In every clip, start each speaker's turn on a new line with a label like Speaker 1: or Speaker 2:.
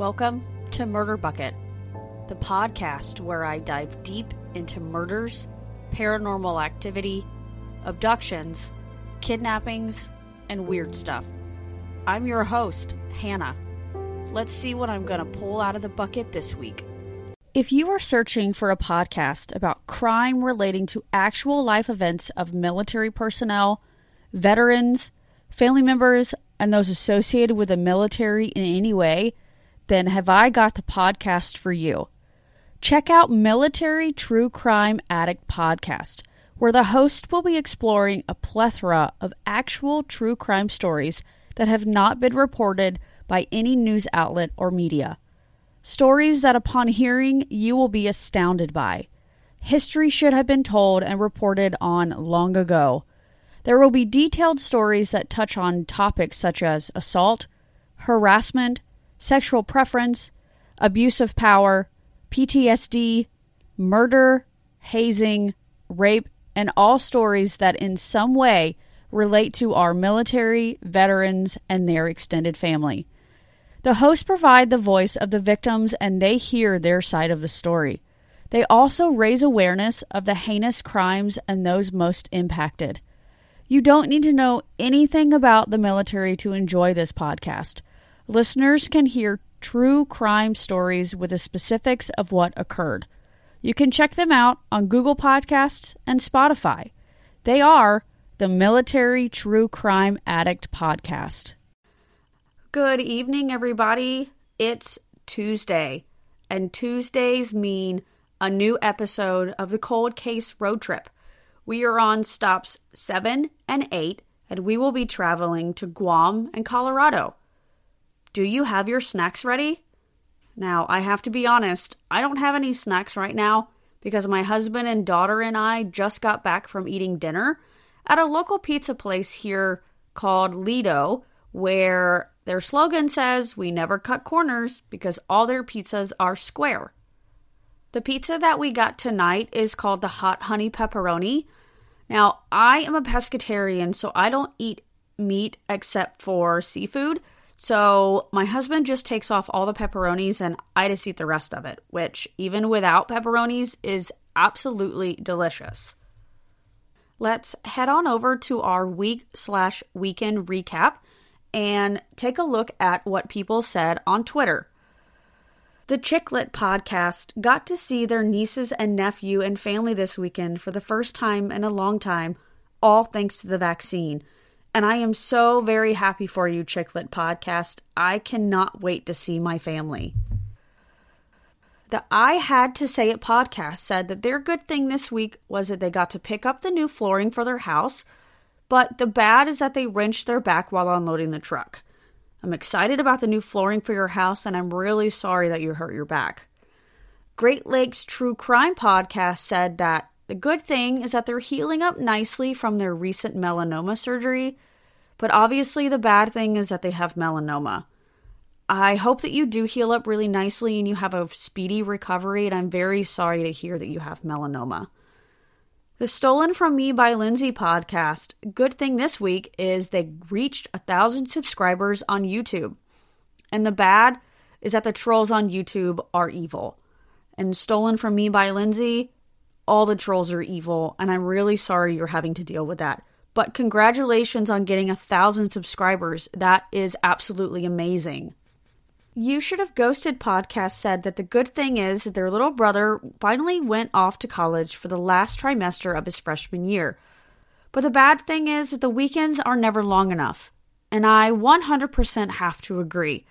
Speaker 1: Welcome to Murder Bucket, the podcast where I dive deep into murders, paranormal activity, abductions, kidnappings, and weird stuff. I'm your host, Hannah. Let's see what I'm going to pull out of the bucket this week. If you are searching for a podcast about crime relating to actual life events of military personnel, veterans, family members, and those associated with the military in any way, then have I got the podcast for you. Check out Military True Crime Addict Podcast, where the host will be exploring a plethora of actual true crime stories that have not been reported by any news outlet or media. Stories that, upon hearing, you will be astounded by. History should have been told and reported on long ago. There will be detailed stories that touch on topics such as assault, harassment, sexual preference, abuse of power, PTSD, murder, hazing, rape, and all stories that in some way relate to our military, veterans, and their extended family. The hosts provide the voice of the victims and they hear their side of the story. They also raise awareness of the heinous crimes and those most impacted. You don't need to know anything about the military to enjoy this podcast. Listeners can hear true crime stories with the specifics of what occurred. You can check them out on Google Podcasts and Spotify. They are the Military True Crime Addict Podcast. Good evening, everybody. It's Tuesday, and Tuesdays mean a new episode of the Cold Case Road Trip. We are on stops 7 and 8, and we will be traveling to Guam and Colorado. Do you have your snacks ready? Now, I have to be honest, I don't have any snacks right now because my husband and daughter and I just got back from eating dinner at a local pizza place here called Lido, where their slogan says, We never cut corners because all their pizzas are square. The pizza that we got tonight is called the Hot Honey Pepperoni. Now, I am a pescatarian, so I don't eat meat except for seafood. So my husband just takes off all the pepperonis and I just eat the rest of it, which even without pepperonis is absolutely delicious. Let's head on over to our week slash weekend recap and take a look at what people said on Twitter. The Chicklet podcast got to see their nieces and nephew and family this weekend for the first time in a long time, all thanks to the vaccine. And I am so very happy for you, Chicklet Podcast. I cannot wait to see my family. The I Had to Say It podcast said that their good thing this week was that they got to pick up the new flooring for their house, but the bad is that they wrenched their back while unloading the truck. I'm excited about the new flooring for your house, and I'm really sorry that you hurt your back. Great Lakes True Crime podcast said that the good thing is that they're healing up nicely from their recent melanoma surgery, but obviously the bad thing is that they have melanoma. I hope that you do heal up really nicely and you have a speedy recovery, and I'm very sorry to hear that you have melanoma. The Stolen From Me by Lindsay podcast, good thing this week is they reached a thousand subscribers on YouTube. And the bad is that the trolls on YouTube are evil. And Stolen From Me by Lindsay, all the trolls are evil, and I'm really sorry you're having to deal with that. But congratulations on getting a thousand subscribers. That is absolutely amazing. You Should Have Ghosted podcast said that the good thing is that their little brother finally went off to college for the last trimester of his freshman year. But the bad thing is that the weekends are never long enough. And I 100% have to agree.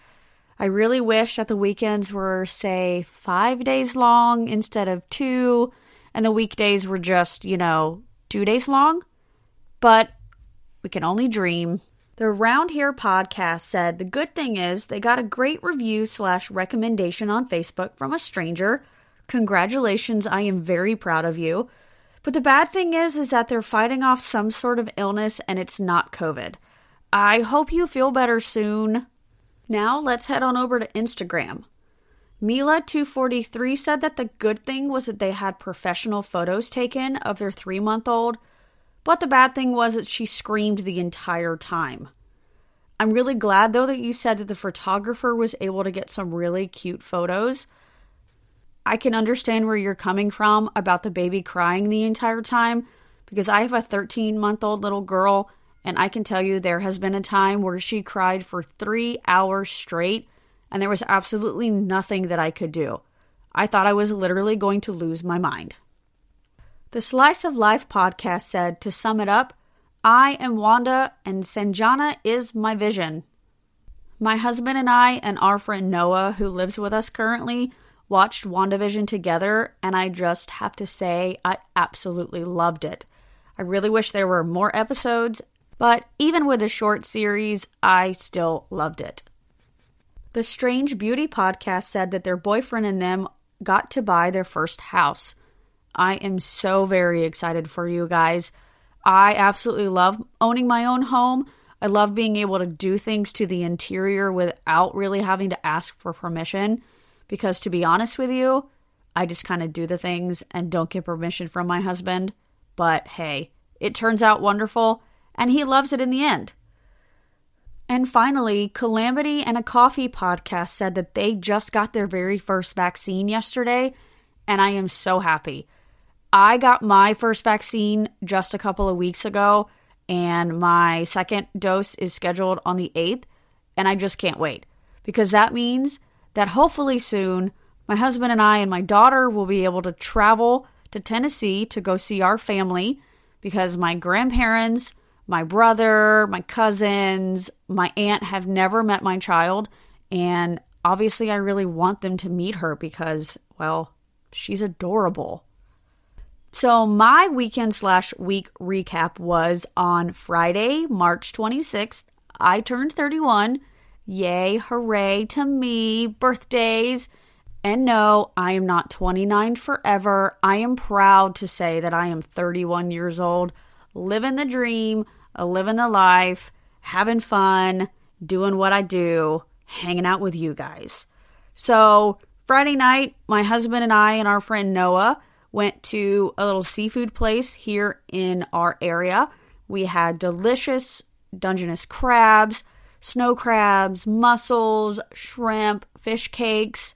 Speaker 1: I really wish that the weekends were, say, five days long instead of two and the weekdays were just, you know, two days long. But we can only dream. The Round Here podcast said the good thing is they got a great review slash recommendation on Facebook from a stranger. Congratulations, I am very proud of you. But the bad thing is is that they're fighting off some sort of illness and it's not COVID. I hope you feel better soon. Now let's head on over to Instagram. Mila243 said that the good thing was that they had professional photos taken of their three month old, but the bad thing was that she screamed the entire time. I'm really glad though that you said that the photographer was able to get some really cute photos. I can understand where you're coming from about the baby crying the entire time because I have a 13 month old little girl, and I can tell you there has been a time where she cried for three hours straight, and there was absolutely nothing that I could do. I thought I was literally going to lose my mind. The Slice of Life podcast said, to sum it up, I am Wanda, and Sanjana is my vision. My husband and I, and our friend Noah, who lives with us currently, watched WandaVision together, and I just have to say, I absolutely loved it. I really wish there were more episodes, but even with a short series, I still loved it. The Strange Beauty podcast said that their boyfriend and them got to buy their first house. I am so very excited for you guys. I absolutely love owning my own home. I love being able to do things to the interior without really having to ask for permission. Because to be honest with you, I just kind of do the things and don't get permission from my husband. But hey, it turns out wonderful, and he loves it in the end. And finally, Calamity and a Coffee podcast said that they just got their very first vaccine yesterday, and I am so happy. I got my first vaccine just a couple of weeks ago, and my second dose is scheduled on the 8th, and I just can't wait because that means that hopefully soon my husband and I and my daughter will be able to travel to Tennessee to go see our family because my grandparents, my brother, my cousins, my aunt have never met my child. And obviously, I really want them to meet her because, well, she's adorable. So, my weekend slash week recap was on Friday, March 26th. I turned 31. Yay, hooray to me, birthdays. And no, I am not 29 forever. I am proud to say that I am 31 years old, living the dream, living the life, having fun, doing what I do, hanging out with you guys. So, Friday night, my husband and I and our friend Noah went to a little seafood place here in our area. We had delicious Dungeness crabs, snow crabs, mussels, shrimp, fish cakes,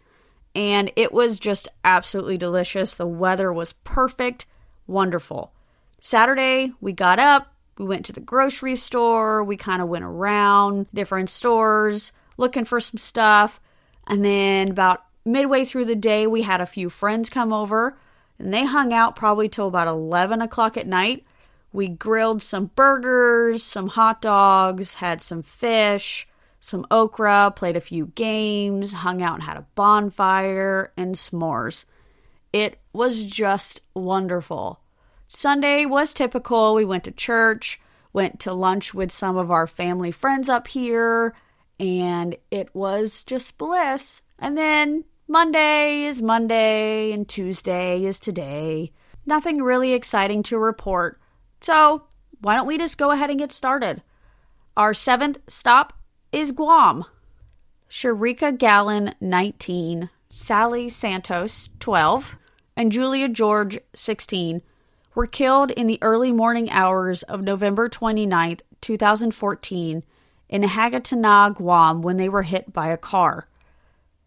Speaker 1: and it was just absolutely delicious. The weather was perfect, wonderful. Saturday, we got up, we went to the grocery store, we kind of went around different stores looking for some stuff, and then about midway through the day, we had a few friends come over, and they hung out probably till about 11 o'clock at night. We grilled some burgers, some hot dogs, had some fish, some okra, played a few games, hung out and had a bonfire, and s'mores. It was just wonderful. Sunday was typical. We went to church, went to lunch with some of our family friends up here, and it was just bliss. And then Monday is Monday, and Tuesday is today. Nothing really exciting to report. So, why don't we just go ahead and get started? Our seventh stop is Guam. Sharika Gallon, 19, Sally Santos, 12, and Julia George, 16, were killed in the early morning hours of November 29, 2014, in Hagåtña, Guam, when they were hit by a car.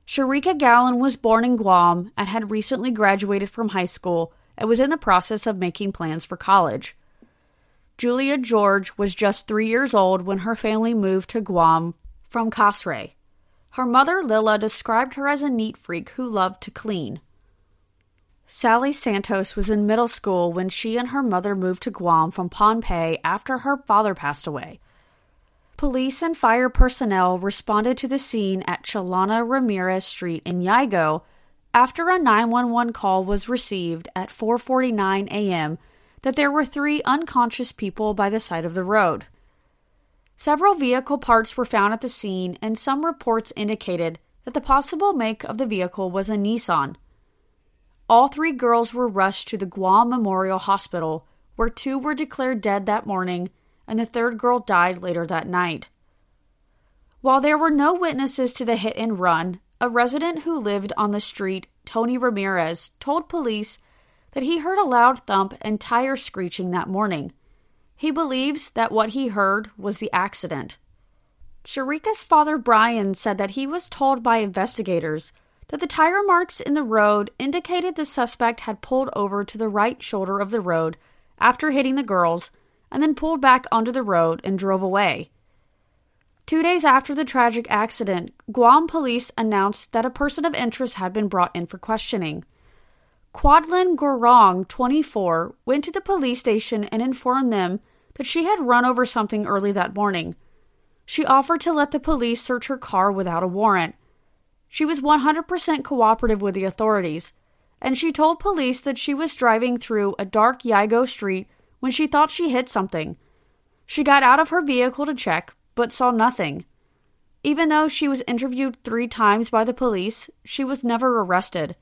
Speaker 1: Sharika Gallon was born in Guam and had recently graduated from high school and was in the process of making plans for college. Julia George was just three years old when her family moved to Guam from Kosrae. Her mother, Lila, described her as a neat freak who loved to clean. Sally Santos was in middle school when she and her mother moved to Guam from Pohnpei after her father passed away. Police and fire personnel responded to the scene at Chalana Ramirez Street in Yigo after a 911 call was received at 4:49 a.m that there were three unconscious people by the side of the road. Several vehicle parts were found at the scene, and some reports indicated that the possible make of the vehicle was a Nissan. All three girls were rushed to the Guam Memorial Hospital, where two were declared dead that morning, and the third girl died later that night. While there were no witnesses to the hit and run, a resident who lived on the street, Tony Ramirez, told police that he heard a loud thump and tire screeching that morning. He believes that what he heard was the accident. Sharika's father, Brian, said that he was told by investigators that the tire marks in the road indicated the suspect had pulled over to the right shoulder of the road after hitting the girls and then pulled back onto the road and drove away. Two days after the tragic accident, Guam police announced that a person of interest had been brought in for questioning. Quadlin Gorong, 24, went to the police station and informed them that she had run over something early that morning. She offered to let the police search her car without a warrant. She was 100% cooperative with the authorities, and she told police that she was driving through a dark Yigo street when she thought she hit something. She got out of her vehicle to check, but saw nothing. Even though she was interviewed three times by the police, she was never arrested.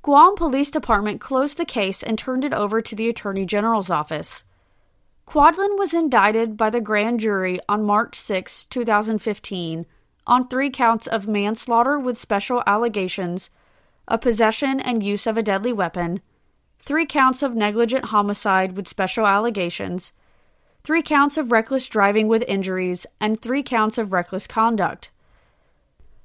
Speaker 1: Guam Police Department closed the case and turned it over to the Attorney General's office. Quadlin was indicted by the grand jury on March 6, 2015, on three counts of manslaughter with special allegations, a possession and use of a deadly weapon, three counts of negligent homicide with special allegations, three counts of reckless driving with injuries, and three counts of reckless conduct.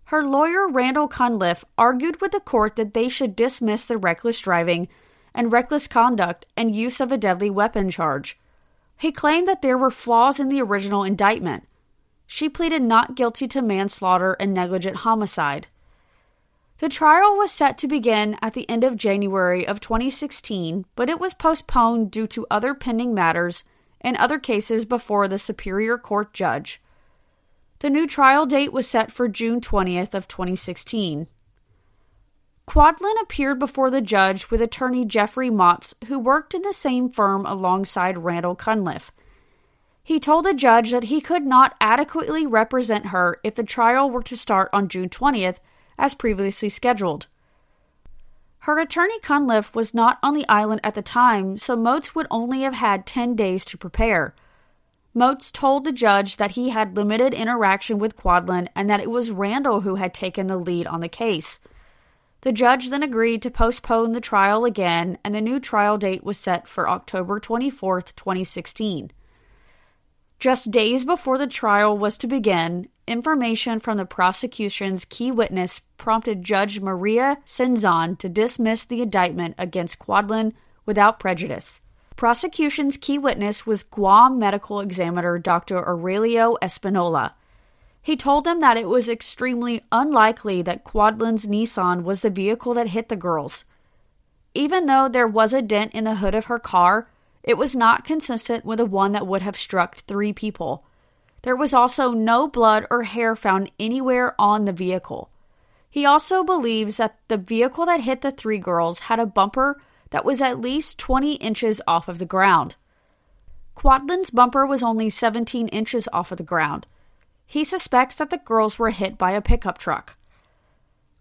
Speaker 1: Her lawyer, Randall Cunliffe, argued with the court that they should dismiss the reckless driving and reckless conduct and use of a deadly weapon charge. He claimed that there were flaws in the original indictment. She pleaded not guilty to manslaughter and negligent homicide. The trial was set to begin at the end of January of 2016, but it was postponed due to other pending matters and other cases before the Superior Court judge. The new trial date was set for June 20th of 2016. Quadlin appeared before the judge with attorney Jeffrey Motz, who worked in the same firm alongside Randall Cunliffe. He told the judge that he could not adequately represent her if the trial were to start on June 20th, as previously scheduled. Her attorney Cunliffe was not on the island at the time, so Moats would only have had 10 days to prepare. Moats told the judge that he had limited interaction with Quadlin and that it was Randall who had taken the lead on the case. The judge then agreed to postpone the trial again, and the new trial date was set for October 24, 2016. Just days before the trial was to begin, information from the prosecution's key witness prompted Judge Maria Cenzon to dismiss the indictment against Quadlin without prejudice. Prosecution's key witness was Guam medical examiner Dr. Aurelio Espinola. He told them that it was extremely unlikely that Quadlin's Nissan was the vehicle that hit the girls. Even though there was a dent in the hood of her car, it was not consistent with the one that would have struck three people. There was also no blood or hair found anywhere on the vehicle. He also believes that the vehicle that hit the three girls had a bumper that was at least 20 inches off of the ground. Quadlin's bumper was only 17 inches off of the ground. He suspects that the girls were hit by a pickup truck.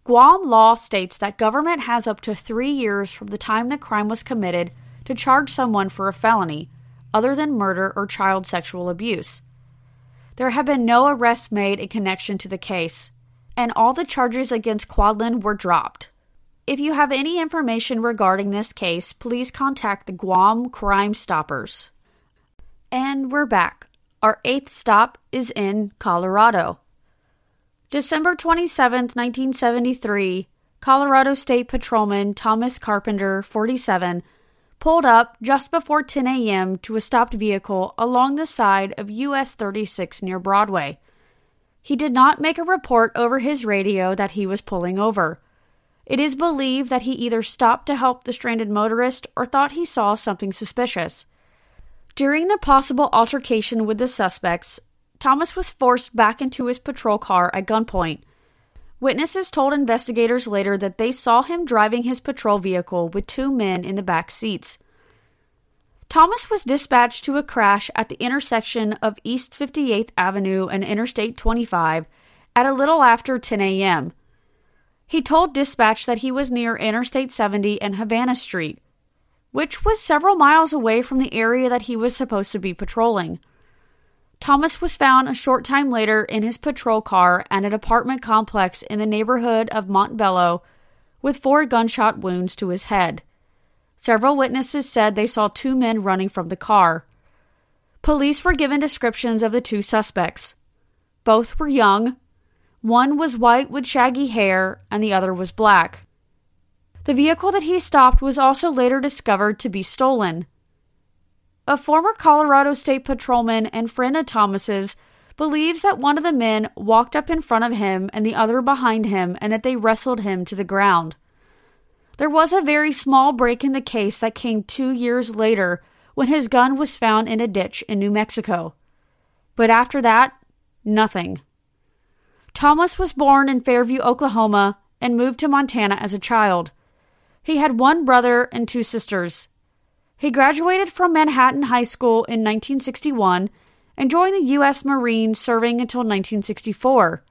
Speaker 1: Guam law states that government has up to three years from the time the crime was committed to charge someone for a felony, other than murder or child sexual abuse. There have been no arrests made in connection to the case, and all the charges against Quadlin were dropped. If you have any information regarding this case, please contact the Guam Crime Stoppers. And we're back. Our eighth stop is in Colorado. December 27, 1973, Colorado State Patrolman Thomas Carpenter, 47, pulled up just before 10 a.m. to a stopped vehicle along the side of US 36 near Broadway. He did not make a report over his radio that he was pulling over. It is believed that he either stopped to help the stranded motorist or thought he saw something suspicious. During the possible altercation with the suspects, Thomas was forced back into his patrol car at gunpoint. Witnesses told investigators later that they saw him driving his patrol vehicle with two men in the back seats. Thomas was dispatched to a crash at the intersection of East 58th Avenue and Interstate 25 at a little after 10 a.m. He told dispatch that he was near Interstate 70 and Havana Street, which was several miles away from the area that he was supposed to be patrolling. Thomas was found a short time later in his patrol car at an apartment complex in the neighborhood of Montbello with four gunshot wounds to his head. Several witnesses said they saw two men running from the car. Police were given descriptions of the two suspects. Both were young. One was white with shaggy hair, and the other was black. The vehicle that he stopped was also later discovered to be stolen. A former Colorado State patrolman and friend of Thomas's believes that one of the men walked up in front of him and the other behind him and that they wrestled him to the ground. There was a very small break in the case that came two years later when his gun was found in a ditch in New Mexico. But after that, nothing. Thomas was born in Fairview, Oklahoma, and moved to Montana as a child. He had one brother and two sisters. He graduated from Manhattan High School in 1961 and joined the U.S. Marines serving until 1964.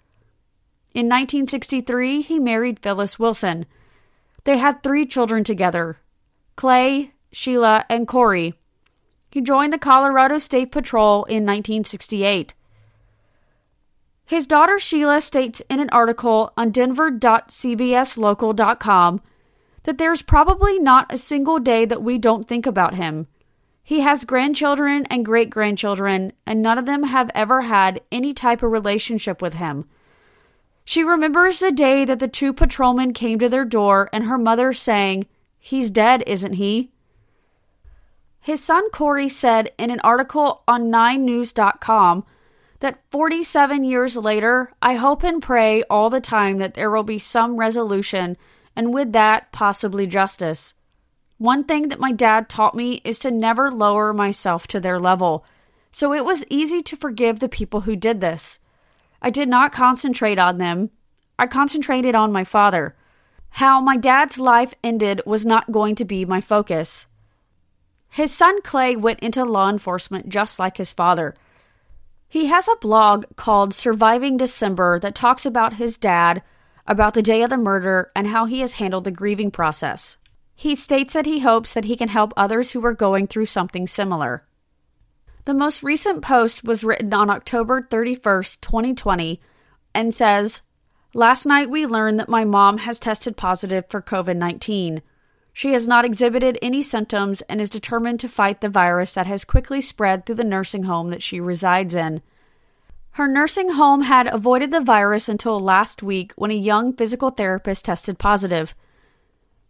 Speaker 1: In 1963, he married Phyllis Wilson. They had three children together Clay, Sheila, and Corey. He joined the Colorado State Patrol in 1968. His daughter Sheila states in an article on denver.cbslocal.com that there's probably not a single day that we don't think about him. He has grandchildren and great grandchildren, and none of them have ever had any type of relationship with him. She remembers the day that the two patrolmen came to their door and her mother saying, He's dead, isn't he? His son Corey said in an article on 9news.com that 47 years later, I hope and pray all the time that there will be some resolution and with that, possibly justice. One thing that my dad taught me is to never lower myself to their level, so it was easy to forgive the people who did this. I did not concentrate on them, I concentrated on my father. How my dad's life ended was not going to be my focus. His son Clay went into law enforcement just like his father. He has a blog called Surviving December that talks about his dad about the day of the murder and how he has handled the grieving process. He states that he hopes that he can help others who are going through something similar. The most recent post was written on October 31st, 2020, and says, Last night we learned that my mom has tested positive for COVID 19. She has not exhibited any symptoms and is determined to fight the virus that has quickly spread through the nursing home that she resides in. Her nursing home had avoided the virus until last week when a young physical therapist tested positive.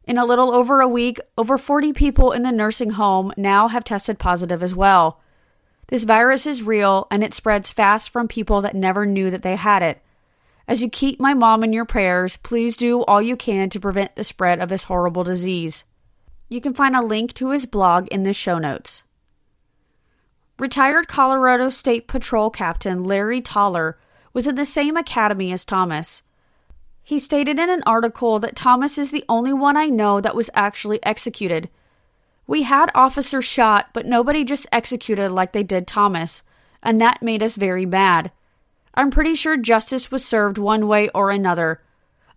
Speaker 1: In a little over a week, over 40 people in the nursing home now have tested positive as well. This virus is real and it spreads fast from people that never knew that they had it. As you keep my mom in your prayers, please do all you can to prevent the spread of this horrible disease. You can find a link to his blog in the show notes. Retired Colorado State Patrol Captain Larry Toller was in the same academy as Thomas. He stated in an article that Thomas is the only one I know that was actually executed. We had officers shot, but nobody just executed like they did Thomas, and that made us very mad. I'm pretty sure justice was served one way or another.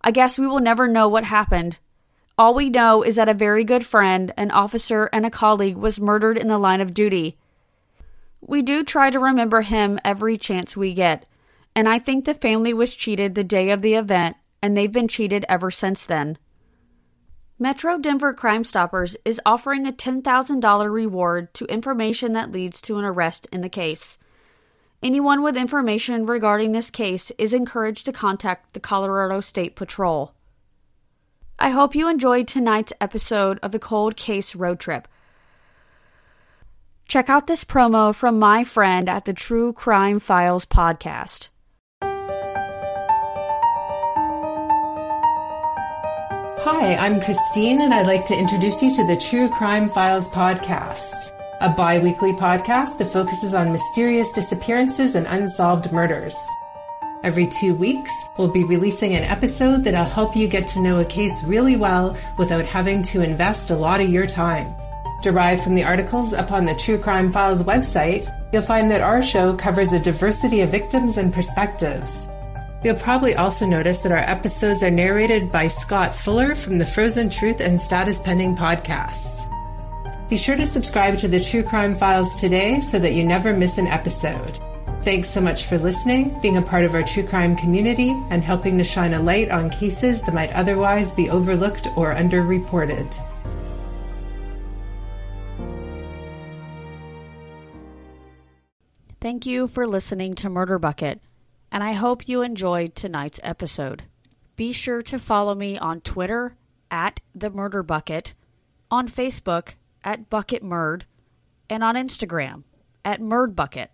Speaker 1: I guess we will never know what happened. All we know is that a very good friend, an officer, and a colleague was murdered in the line of duty. We do try to remember him every chance we get, and I think the family was cheated the day of the event, and they've been cheated ever since then. Metro Denver Crime Stoppers is offering a $10,000 reward to information that leads to an arrest in the case. Anyone with information regarding this case is encouraged to contact the Colorado State Patrol. I hope you enjoyed tonight's episode of the Cold Case Road Trip. Check out this promo from my friend at the True Crime Files podcast.
Speaker 2: Hi, I'm Christine, and I'd like to introduce you to the True Crime Files podcast, a bi weekly podcast that focuses on mysterious disappearances and unsolved murders. Every two weeks, we'll be releasing an episode that'll help you get to know a case really well without having to invest a lot of your time. Derived from the articles upon the True Crime Files website, you'll find that our show covers a diversity of victims and perspectives. You'll probably also notice that our episodes are narrated by Scott Fuller from the Frozen Truth and Status Pending podcasts. Be sure to subscribe to the True Crime Files today so that you never miss an episode. Thanks so much for listening, being a part of our true crime community, and helping to shine a light on cases that might otherwise be overlooked or underreported.
Speaker 1: Thank you for listening to Murder Bucket. and I hope you enjoyed tonight's episode. Be sure to follow me on Twitter at The Murder Bucket, on Facebook at Bucket Murd, and on Instagram at Murd Bucket.